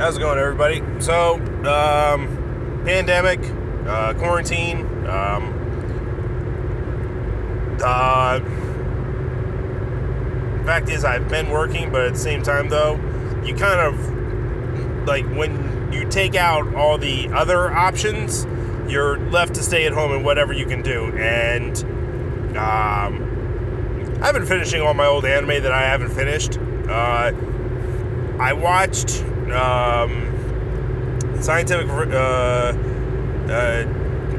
How's it going, everybody? So, um, pandemic, uh, quarantine. Um, uh, fact is, I've been working, but at the same time, though, you kind of like when you take out all the other options, you're left to stay at home and whatever you can do. And um, I've been finishing all my old anime that I haven't finished. Uh, I watched um, Scientific uh, uh,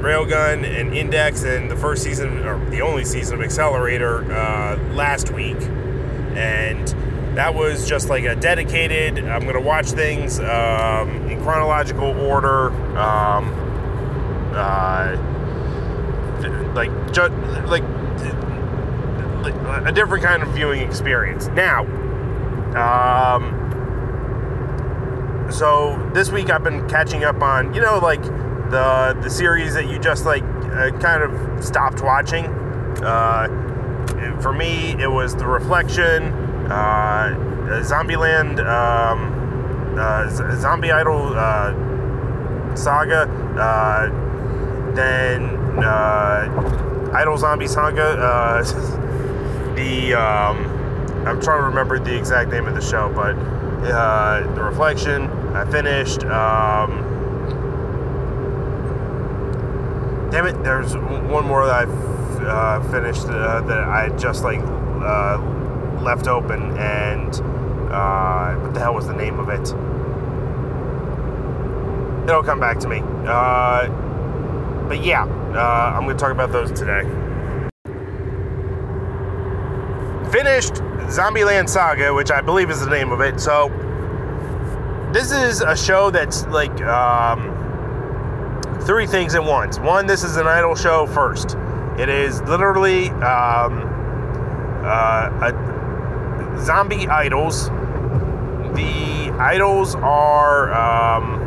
Railgun and Index and the first season, or the only season of Accelerator uh, last week. And that was just like a dedicated, I'm to watch things um, in chronological order. Um, uh, like, just, like a different kind of viewing experience. Now, um, so this week I've been catching up on, you know, like the the series that you just like uh, kind of stopped watching. Uh, for me, it was The Reflection, uh, Zombieland, um, uh, Zombie Idol uh, Saga, uh, then uh, Idol Zombie Saga. Uh, the um, I'm trying to remember the exact name of the show, but uh, The Reflection. I finished. Um, damn it, there's one more that I've uh, finished uh, that I just like uh, left open, and uh, what the hell was the name of it? It'll come back to me. Uh, but yeah, uh, I'm to talk about those today. Finished Zombieland Saga, which I believe is the name of it. So this is a show that's like um, three things at once. One, this is an idol show first. It is literally um, uh, a zombie idols. The idols are um,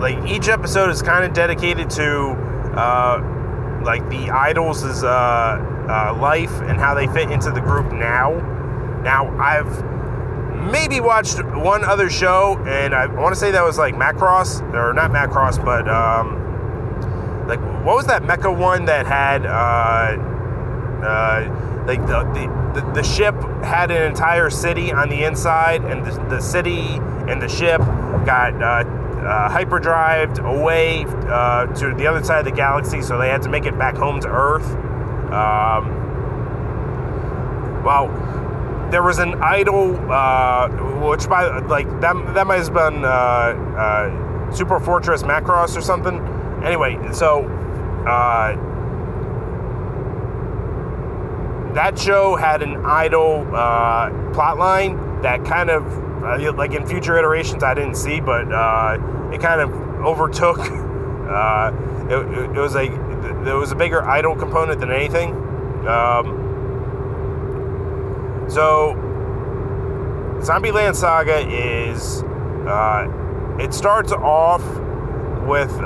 like each episode is kind of dedicated to uh, like the idols' uh, uh, life and how they fit into the group now. Now I've maybe watched one other show, and I want to say that was like Macross, or not Macross, but um, like what was that mecha one that had uh, uh, like the, the the ship had an entire city on the inside, and the, the city and the ship got uh, uh, hyperdrived away uh, to the other side of the galaxy, so they had to make it back home to Earth. Um, well, there was an idol, uh, which by like that that might have been uh, uh, Super Fortress Macross or something. Anyway, so uh, that show had an idol uh, plot line that kind of uh, like in future iterations I didn't see, but uh, it kind of overtook. It, it was a there was a bigger idol component than anything. Um, so, Zombieland Saga is. Uh, it starts off with uh,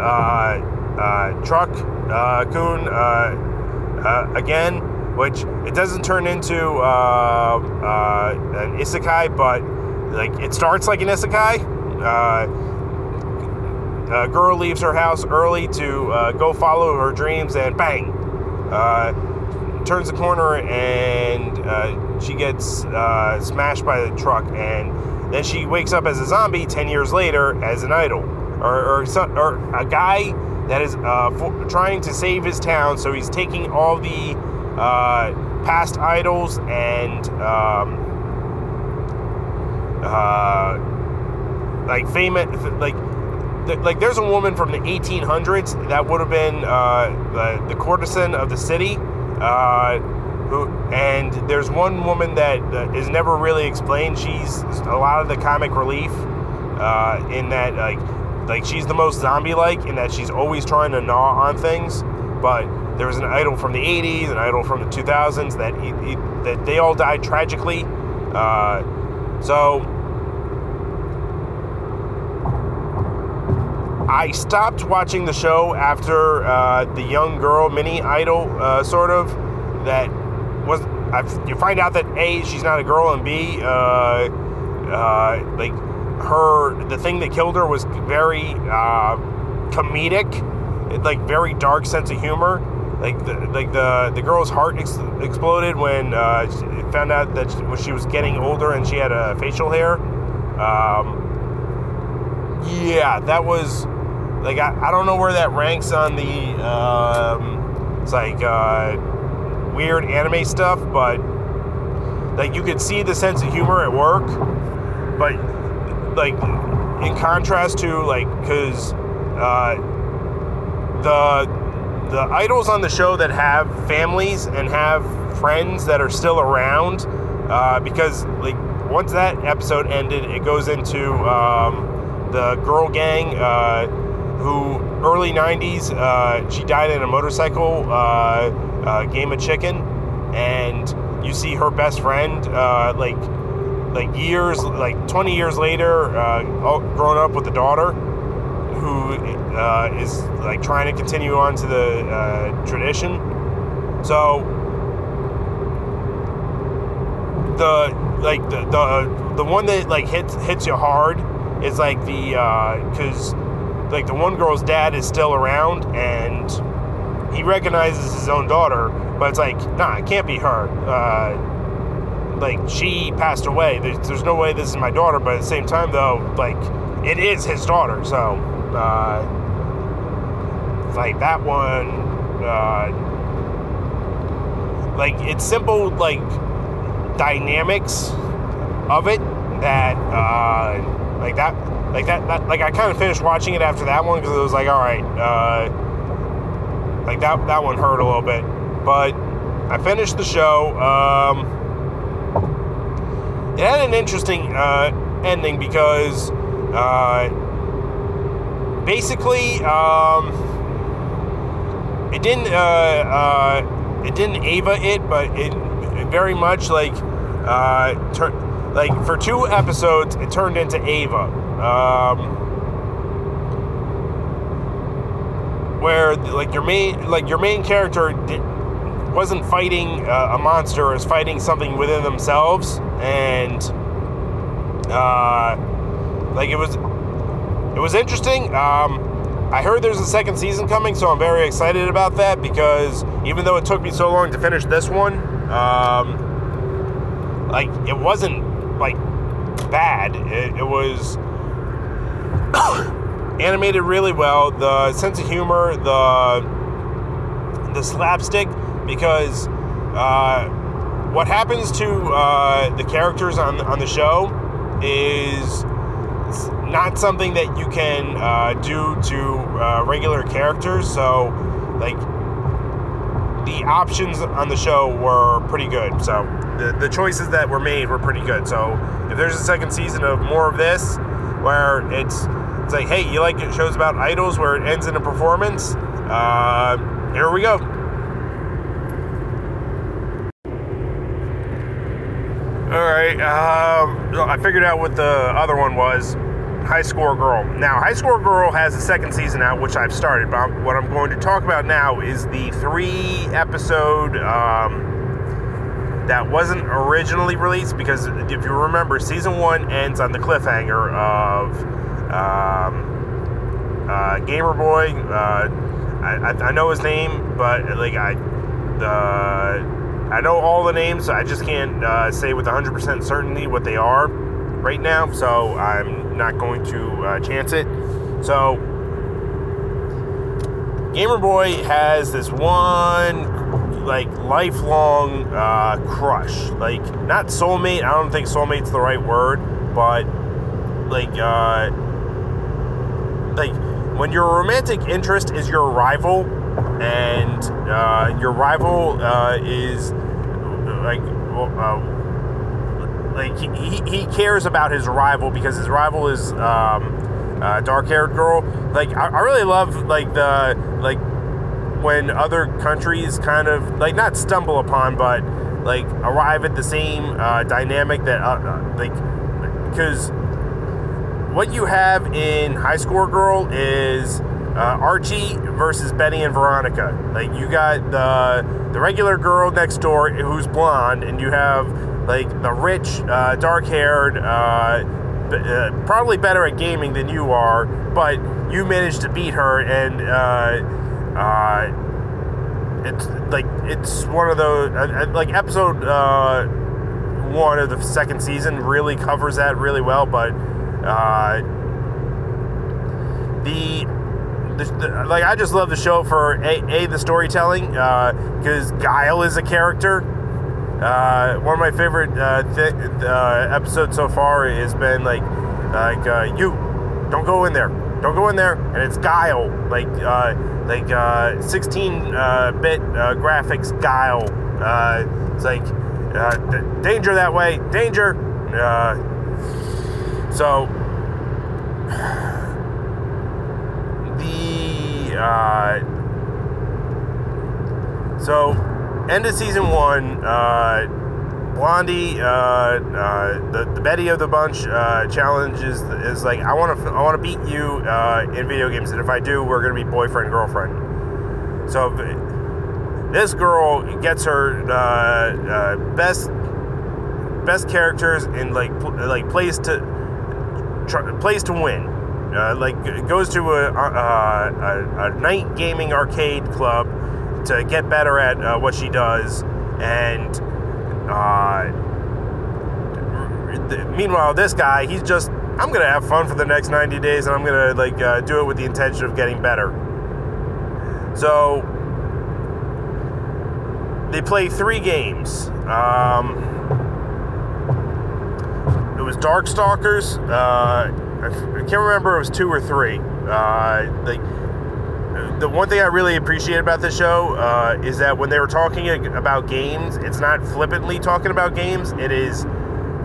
uh, Truck uh, uh, uh, again, which it doesn't turn into uh, an isekai, but like it starts like an isekai. A girl leaves her house early to go follow her dreams, and bang, turns the corner and uh, she gets uh, smashed by the truck, and then she wakes up as a zombie ten years later as an idol, or or, or a guy that is uh, for, trying to save his town. So he's taking all the uh, past idols and um, uh, like famous like. Like there's a woman from the 1800s that would have been uh, the, the courtesan of the city, uh, who, and there's one woman that uh, is never really explained. She's a lot of the comic relief uh, in that, like, like she's the most zombie-like in that she's always trying to gnaw on things. But there was an idol from the 80s, an idol from the 2000s that he, he, that they all died tragically. Uh, so I stopped watching the show after uh, the young girl mini idol, uh, sort of, that was. I, you find out that A, she's not a girl, and B, uh, uh, like her the thing that killed her was very uh, comedic, like very dark sense of humor. Like the like the the girl's heart ex- exploded when uh, found out that she, when she was getting older and she had a facial hair. Um, yeah, that was like I, I don't know where that ranks on the um, it's like uh, weird anime stuff, but like you could see the sense of humor at work, but like in contrast to like because uh, the the idols on the show that have families and have friends that are still around uh, because like once that episode ended it goes into um, the girl gang uh, who early 90s uh, she died in a motorcycle uh, uh, game of chicken. And you see her best friend uh, like like years like 20 years later uh, grown up with a daughter who is like trying to continue on to the tradition. So the like the, the the one that like hits hits you hard is like the because like the one girl's dad is still around and he recognizes his own daughter, but it's like, nah, it can't be her. Uh, like she passed away. There's, there's, no way this is my daughter, but at the same time, though, like it is his daughter. So, uh, like that one, uh, like it's simple, like dynamics of it that, uh, like that, like that, that like I kind of finished watching it after that one because it was like, all right. Uh, like that that one hurt a little bit, but I finished the show. Um, it had an interesting uh, ending because uh, basically um, it didn't uh, uh it didn't Eva it, but it, it very much like uh, tur- like for two episodes it turned into Eva, Um, where like your main like your main character did, wasn't fighting uh, a monster, is fighting something within themselves, and uh, like it was it was interesting. Um, I heard there's a second season coming, so I'm very excited about that because even though it took me so long to finish this one, um, like it wasn't like bad. It, it was animated really well. The sense of humor, the the slapstick, because uh, what happens to uh, the characters on on the show is not something that you can uh, do to uh, regular characters. So, like the options on the show were pretty good. So the the choices that were made were pretty good. So if there's a second season of more of this, where it's it's like, hey, you like shows about idols where it ends in a performance? Uh, here we go. All right, um, I figured out what the other one was. High Score Girl. Now, High Score Girl has a second season out, which I've started. But what I'm going to talk about now is the three episode um, that wasn't originally released because if you remember, season one ends on the cliffhanger of um, uh, Gamer Boy. Uh, I, I, know his name, but like I, the I know all the names. So I just can't uh, say with 100% certainty what they are right now. So I'm not going to uh, chance it. So Gamer Boy has this one like lifelong uh, crush, like not soulmate. I don't think soulmate's the right word, but like uh, like when your romantic interest is your rival and uh, your rival uh, is like uh, like he, he cares about his rival because his rival is um, a dark-haired girl like I, I really love like the like when other countries kind of like not stumble upon but like arrive at the same uh, dynamic that uh, uh like because what you have in High Score Girl is uh, Archie versus Betty and Veronica. Like you got the the regular girl next door who's blonde, and you have like the rich, uh, dark-haired, uh, uh, probably better at gaming than you are, but you managed to beat her, and uh, uh, it's like it's one of those uh, uh, like episode uh, one of the second season really covers that really well, but uh, the, the, the like I just love the show for a, a the storytelling because Guile is a character. Uh, one of my favorite uh, th- uh, episodes so far has been like like uh, you don't go in there don't go in there and it's guile. Like uh, like uh, 16 uh, bit uh, graphics guile. It's like danger that way danger. So the so end of season one, uh, Blondie, uh, uh, the, the Betty of the bunch uh, challenge is, is like I want to I want to beat you uh, in video games, and if I do, we're gonna be boyfriend girlfriend. So this girl gets her uh, best best characters and like like plays to plays to win. like goes to a, a, a night gaming arcade club to get better at uh, what she does. And uh, meanwhile, this guy, he's just, I'm gonna have fun for the next 90 days, and I'm gonna like uh, do it with the intention of getting better. So they play three games. Um, it was Darkstalkers. Uh, I can't remember it was two or three. Uh, like the one thing I really appreciate about this show uh, is that when they were talking about games, it's not flippantly talking about games. It is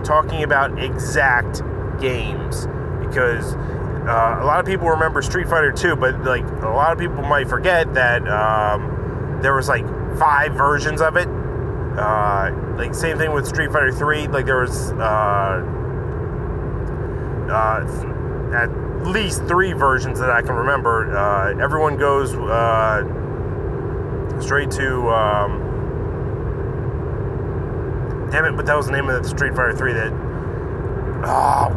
talking about exact games because uh, a lot of people remember Street Fighter 2, but like a lot of people might forget that um, there was like five versions of it. Uh, like same thing with Street Fighter 3. Like there was uh, uh, at least three versions that I can remember. Uh, everyone goes uh, straight to. Um, damn it! But that was the name of the Street Fighter Three that. Oh,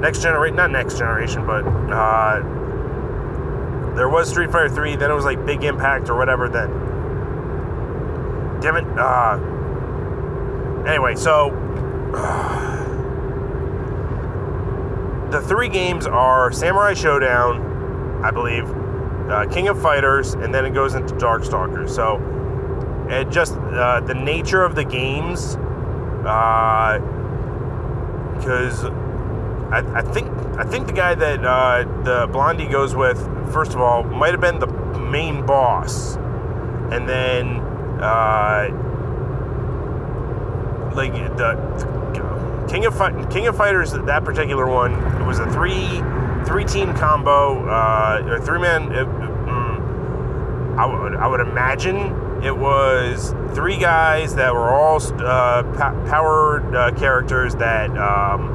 next generation, not next generation, but uh, there was Street Fighter Three. Then it was like Big Impact or whatever. Then, damn it. Uh, anyway, so. The three games are Samurai Shodown, I believe, uh, King of Fighters, and then it goes into Darkstalkers. So, it just uh, the nature of the games, because uh, I, I, think I think the guy that uh, the Blondie goes with, first of all, might have been the main boss, and then uh, like the King of Fi- King of Fighters, that particular one, it was a three three team combo, uh, or three man. Uh, mm, I, would, I would imagine it was three guys that were all uh, powered uh, characters that um,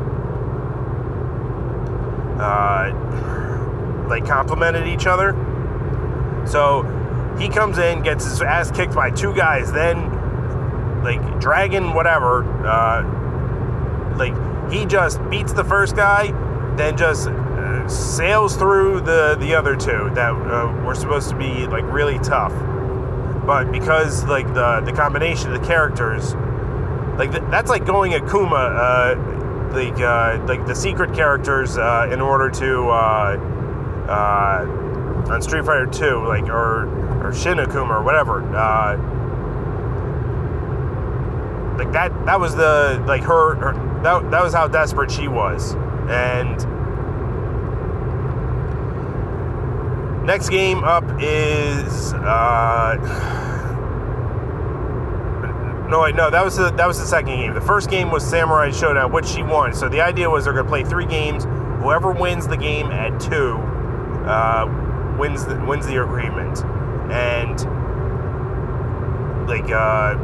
uh, like complemented each other. So he comes in, gets his ass kicked by two guys, then like dragon whatever uh, like he just beats the first guy, then just uh, sails through the the other two that uh, were supposed to be like really tough. But because like the the combination of the characters, like th- that's like going Akuma, uh, like uh, like the secret characters uh, in order to uh, uh, on Street Fighter Two, like or or Shin Akuma or whatever. Uh, like that that was the like her, her that, that was how desperate she was. And next game up is uh no wait no that was the that was the second game. The first game was samurai shodown which she won. So the idea was they're going to play three games. Whoever wins the game at two uh, wins the, wins the agreement. And like uh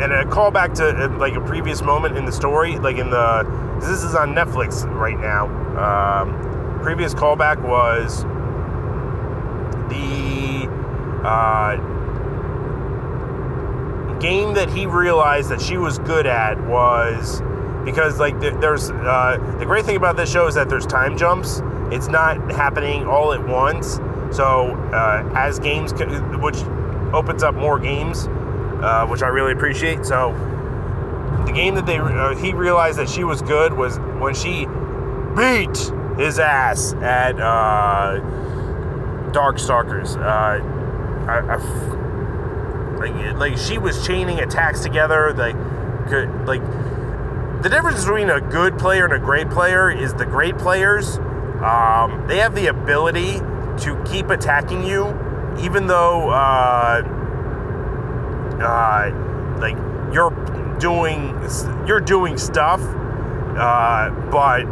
and a callback to uh, like a previous moment in the story, like in the this is on Netflix right now. Um, previous callback was the uh, game that he realized that she was good at was because like there's uh, the great thing about this show is that there's time jumps. It's not happening all at once. So uh, as games, which opens up more games, uh, which I really appreciate. So the game that they uh, he realized that she was good was when she beat his ass at uh, Darkstalkers. Uh, I, I, like, like she was chaining attacks together. Like, good, like the difference between a good player and a great player is the great players. Um, they have the ability to keep attacking you, even though, uh, uh, like you're doing you're doing stuff, uh, but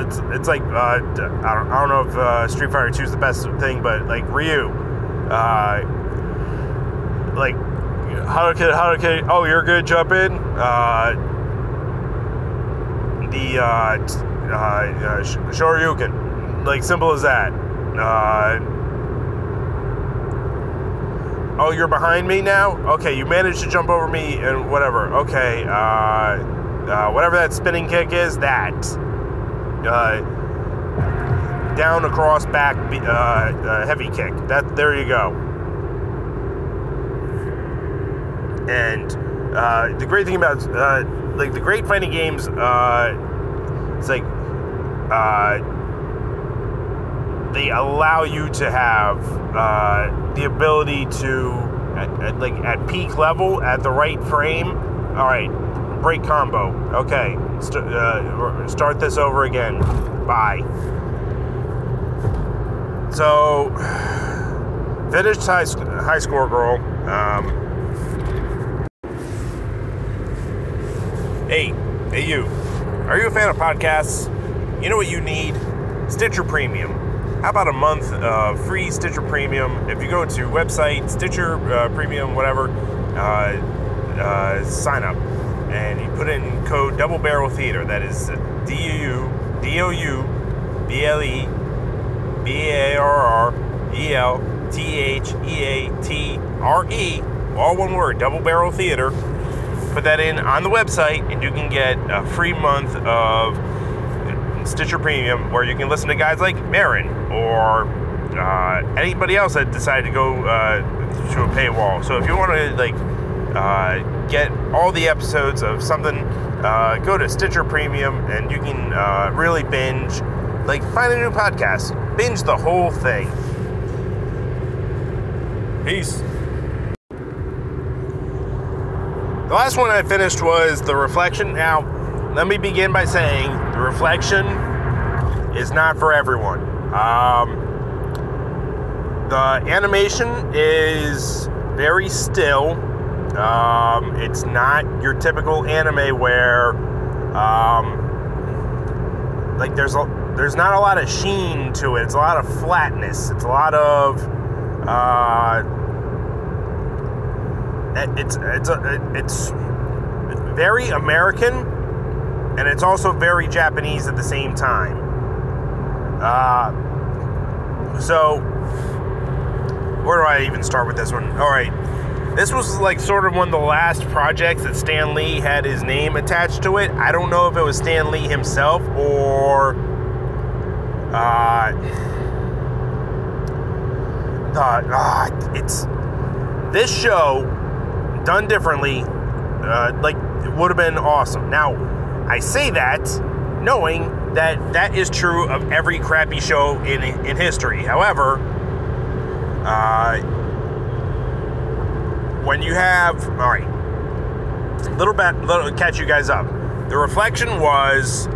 it's it's like uh, I, don't, I don't know if uh, Street Fighter 2 is the best thing, but like Ryu, uh, like how can oh you're good jump in the uh, uh, Shoryuken, like simple as that. Uh, oh, you're behind me now. Okay, you managed to jump over me and whatever. Okay, uh, uh, whatever that spinning kick is, that. Uh, down across back uh, uh, heavy kick. That there you go. And uh, the great thing about uh, like the great fighting games, uh, it's like uh, they allow you to have uh, the ability to, at, at, like at peak level, at the right frame. All right, break combo. Okay, St- uh, start this over again. Bye. So, finished high, high score girl. Um, Hey, hey, you. Are you a fan of podcasts? You know what you need? Stitcher Premium. How about a month of free Stitcher Premium? If you go to website Stitcher uh, Premium, whatever, uh, uh, sign up and you put in code Double Barrel Theater. That is D U D O U B L E B A R R E L T H E A T R E, all one word, Double Barrel Theater put that in on the website, and you can get a free month of Stitcher Premium, where you can listen to guys like Maron or uh, anybody else that decided to go uh, to a paywall. So if you want to like uh, get all the episodes of something, uh, go to Stitcher Premium, and you can uh, really binge. Like find a new podcast, binge the whole thing. Peace. The last one I finished was The Reflection. Now, let me begin by saying The Reflection is not for everyone. Um, the animation is very still. Um, it's not your typical anime where, um, like, there's a, there's not a lot of sheen to it. It's a lot of flatness. It's a lot of uh, it's it's a, it's very American, and it's also very Japanese at the same time. Uh, so, where do I even start with this one? All right, this was like sort of one of the last projects that Stan Lee had his name attached to it. I don't know if it was Stan Lee himself or. Uh, uh, it's this show done differently, uh, like it would have been awesome. Now, I say that knowing that that is true of every crappy show in in history. However, uh, when you have all right, little bit, little catch you guys up. The reflection was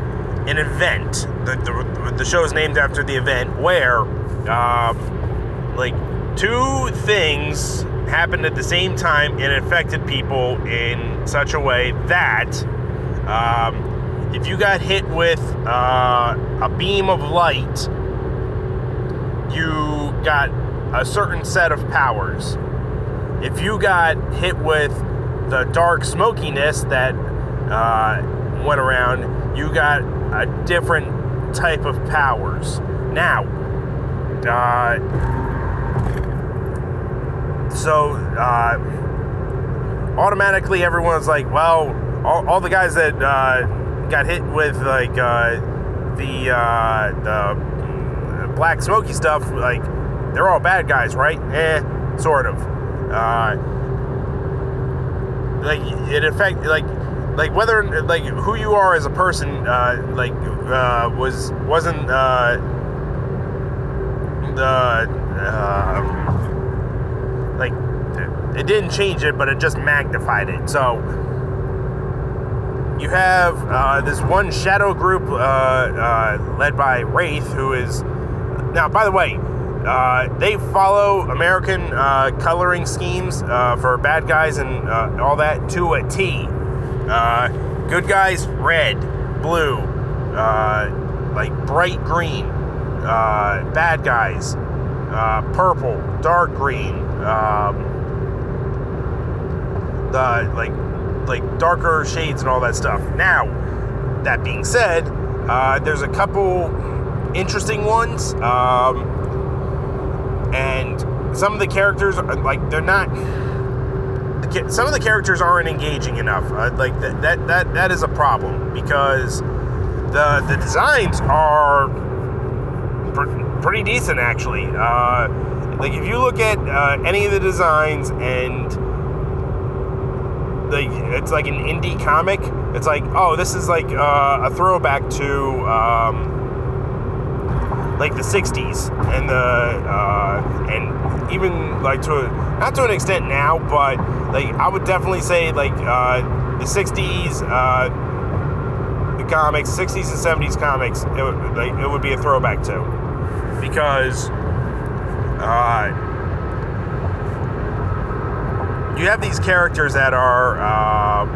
an event. The the, the show is named after the event where, uh, like, two things happened at the same time and affected people in such a way that um, if you got hit with uh, a beam of light, you got a certain set of powers. If you got hit with the dark smokiness that uh, went around, you got a different type of powers. Now, uh, so uh, automatically everyone's like, well, all, all the guys that uh, got hit with like uh, the uh, the black smoky stuff, like they're all bad guys, right? Eh, sort of. Uh, like it affect like like whether like who you are as a person uh, like uh, was wasn't uh, the uh, like it didn't change it, but it just magnified it. So you have uh, this one shadow group uh, uh, led by Wraith, who is now, by the way, uh, they follow American uh, coloring schemes uh, for bad guys and all that to a T. Good guys, red, blue, like bright green. bad guys, purple, dark green. Um, the like like darker shades and all that stuff. Now, that being said, there's a couple interesting ones. Um, and some of the characters like they're not some of the characters aren't engaging enough uh, like that, that that that is a problem because the the designs are pr- pretty decent actually uh, like if you look at uh, any of the designs and like it's like an indie comic. It's like oh this is like uh, a throwback to um, like the 60s and the uh, and even like to a, not to an extent now but like i would definitely say like uh, the 60s uh, the comics 60s and 70s comics it would, like, it would be a throwback to. Because uh, you have these characters that are uh,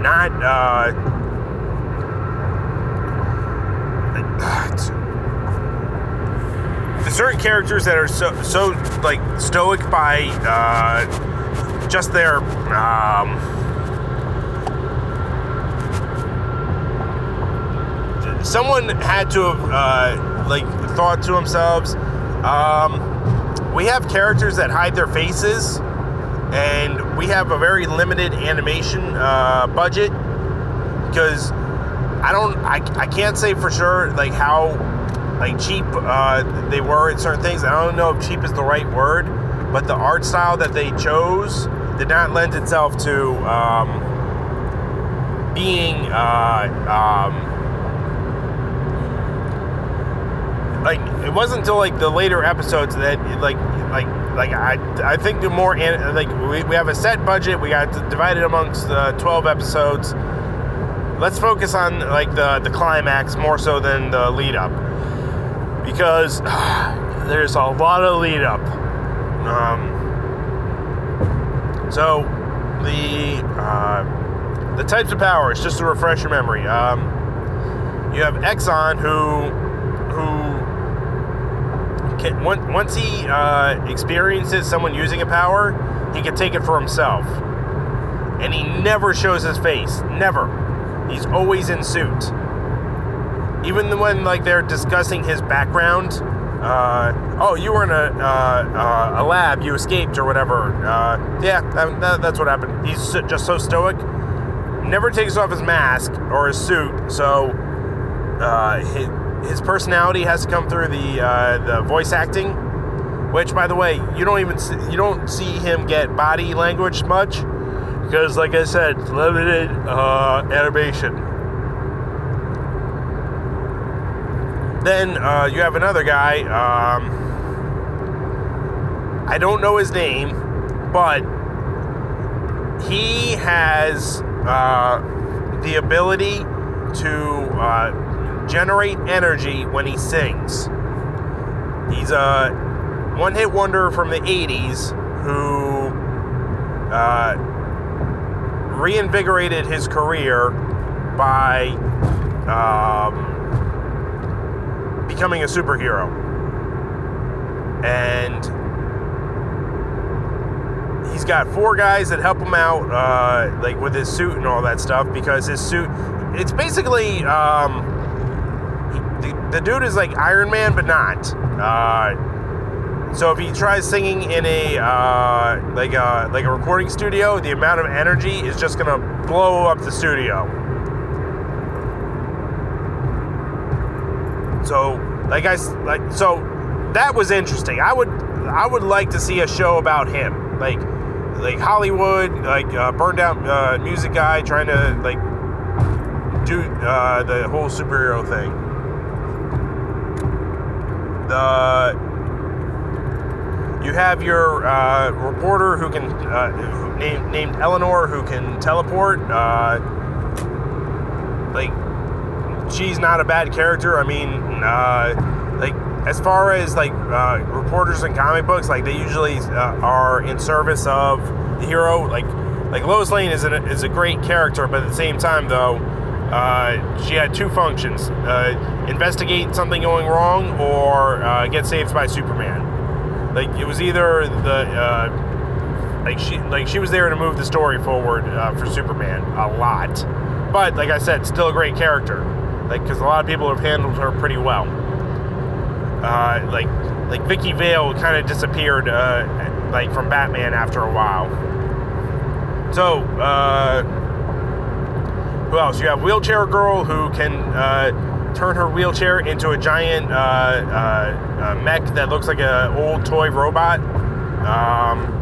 not uh, the certain characters that are so so like stoic by uh, just their um, someone had to have uh, like thought to themselves um, we have characters that hide their faces and we have a very limited animation uh, budget because I don't I, I can't say for sure like how like cheap uh, they were in certain things. I don't know if cheap is the right word, but the art style that they chose did not lend itself to um, being uh, um, like it wasn't until like the later episodes that like like like I I think the more like we, we have a set budget we got divided amongst the 12 episodes. Let's focus on like the the climax more so than the lead up. Because there's a lot of lead up. Um, so the uh, the types of powers, just to refresh your memory, um, you have X-On who who can, once he uh, experiences someone using a power, he can take it for himself, and he never shows his face. Never. He's always in suit. Even when like they're discussing his background uh, oh you were in a, uh, uh, a lab. You escaped or whatever. Uh, yeah that, that, that's what happened. He's just so stoic. Never takes off his mask or his suit. So uh, his, personality has to come through the uh, the voice acting which by the way you don't even see, you don't see him get body language much because like i said limited animation Then uh, you have another guy. Um, I don't know his name, but he has uh, the ability to uh, generate energy when he sings. He's a one hit wonder from the 80s who uh, reinvigorated his career by. Um, becoming a superhero. And he's got four guys that help him out, uh, like with his suit and all that stuff, because his suit, it's basically, um, the, dude is like Iron Man, but not. Uh, so if he tries singing in a uh, like a like a recording studio, the amount of energy is just gonna blow up the studio. So like I like so that was interesting. I would I would like to see a show about him, like like Hollywood, like uh, burned out uh, music guy trying to like do uh, the whole superhero thing. The you have your uh, reporter who can uh, named named Eleanor who can teleport. Uh, like she's not a bad character. I mean, uh, like as far as like uh, reporters in comic books, like they usually uh, are in service of the hero. Like like Lois Lane is a, is a great character, but at the same time though. Uh, she had two functions: uh, investigate something going wrong, or uh, get saved by Superman. Like it was either the uh, like she like she was there to move the story forward uh, for Superman a lot. But like I said, still a great character. Like because a lot of people have handled her pretty well. Like like Vicki Vale kind of disappeared like from Batman after a while. So uh, who else? You have Wheelchair Girl who can uh, turn her wheelchair into a giant uh, uh, mech that looks like an old toy robot. Um,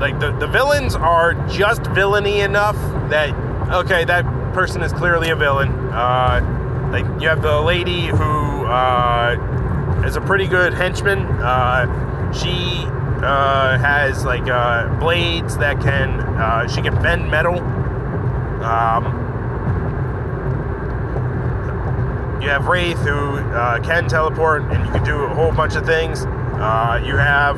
like the, the villains are just villainy enough that okay, that person is clearly a villain. Uh, like you have the lady who uh, is a pretty good henchman. She uh, has like uh, blades that can uh, she can bend metal. Um, you have Wraith who uh, can teleport and you can do a whole bunch of things. Uh, you have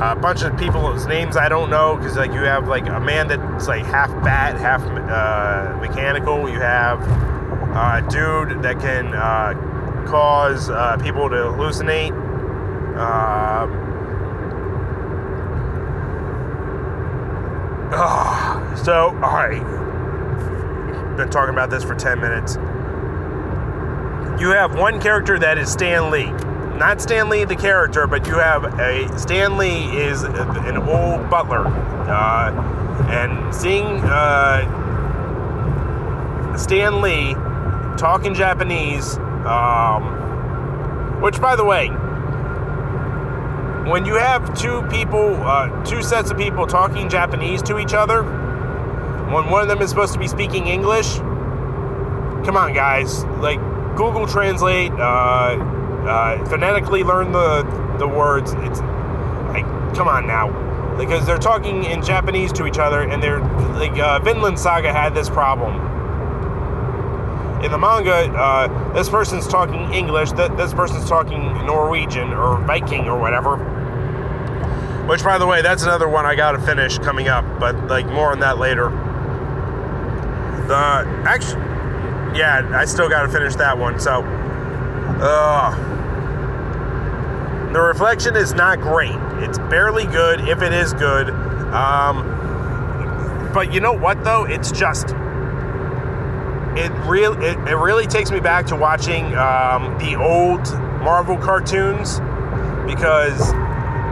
a bunch of people whose names I don't know because like you have like a man that's like half bat, half uh, mechanical. You have a dude that can uh, cause uh, people to hallucinate. Um, so, all right. Been talking about this for 10 minutes. You have one character that is Stan Lee not Stan Lee the character, but you have a Stan Lee is an old butler, uh, and seeing uh, Stan Lee talking Japanese, um, which by the way, when you have two people, uh, two sets of people talking Japanese to each other, when one of them is supposed to be speaking English, come on, guys, like Google Translate. Uh, uh, phonetically learn the the words. It's like, come on now, because they're talking in Japanese to each other, and they're like uh, Vinland Saga had this problem. In the manga, uh, this person's talking English, th- this person's talking Norwegian or Viking or whatever. Which, by the way, that's another one I gotta finish coming up, but like more on that later. The actually, yeah, I still gotta finish that one. So, uh, the reflection is not great. It's barely good, if it is good. Um, but you know what, though? It's just it real it, it really takes me back to watching um, the old Marvel cartoons because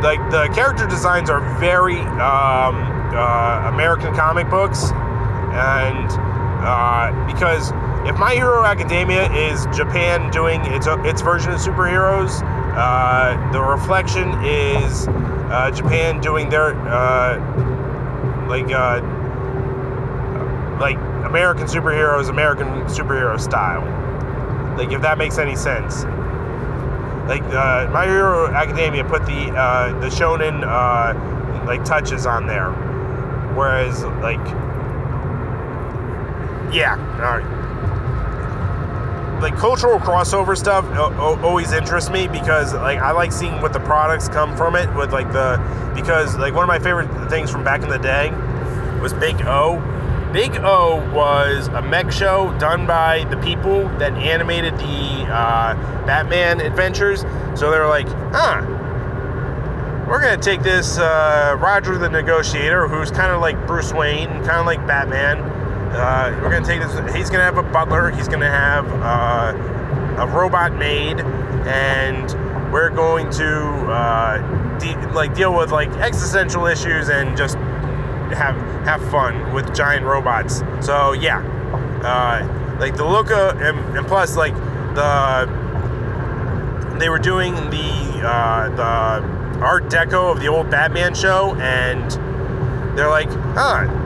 like the character designs are very um, uh, American comic books, and uh, because if My Hero Academia is Japan doing its its version of superheroes, uh, the reflection is uh, Japan doing their uh, like uh, like American superheroes, American superhero style. Like if that makes any sense. Like uh, My Hero Academia put the the shonen like touches on there, whereas like yeah, all right like cultural crossover stuff always interests me because like I like seeing what the products come from it with like the because like one of my favorite things from back in the day was Big O. Big O was a mech show done by the people that animated the uh, Batman adventures. So they were like, huh, we're gonna take this uh, Roger the Negotiator, who's kind of like Bruce Wayne, and kind of like Batman. Uh, we're gonna take this. He's gonna have a butler. He's gonna have uh, a robot maid, and we're going to uh, de- like deal with like existential issues and just have have fun with giant robots. So yeah, uh, like the look of, and, and plus like the they were doing the uh, the Art Deco of the old Batman show, and they're like, huh.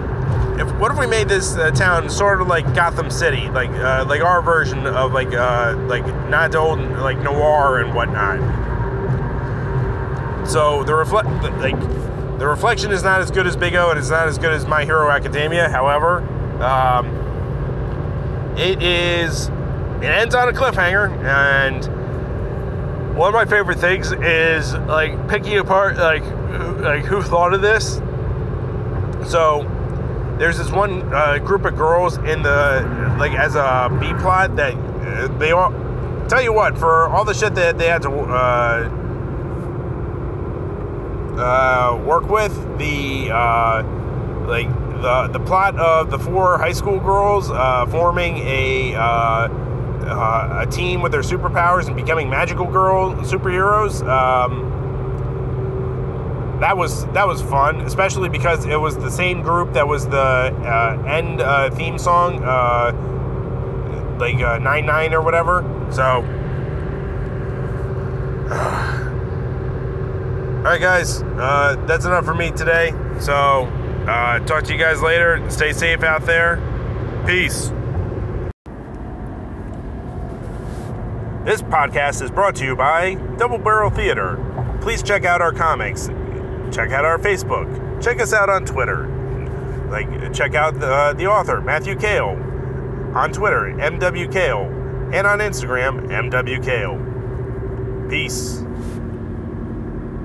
If, what if we made this uh, town sort of like Gotham City, like uh, like our version of like uh, like not old like noir and whatnot. So the reflect like the reflection is not as good as Big O, and it's not as good as My Hero Academia. However, um, it is it ends on a cliffhanger, and one of my favorite things is like picking apart like like who thought of this. So there's this one uh, group of girls in the like as a B plot that uh, they all tell you what for all the shit that they had to uh, uh, work with the uh, like the the plot of the four high school girls uh, forming a a team with their superpowers and becoming magical girl superheroes. Um, that was that was fun, especially because it was the same group that was the uh, end uh, theme song, uh, like uh, nine nine or whatever. So, all right, guys, uh, that's enough for me today. So, uh, talk to you guys later. Stay safe out there. Peace. This podcast is brought to you by Double Barrel Theater. Please check out our comics check out our Facebook. Check us out on Twitter. Like, check out the, uh, the author, Matthew Kale, on Twitter, MW Kale, and on Instagram, MW Kale. Peace.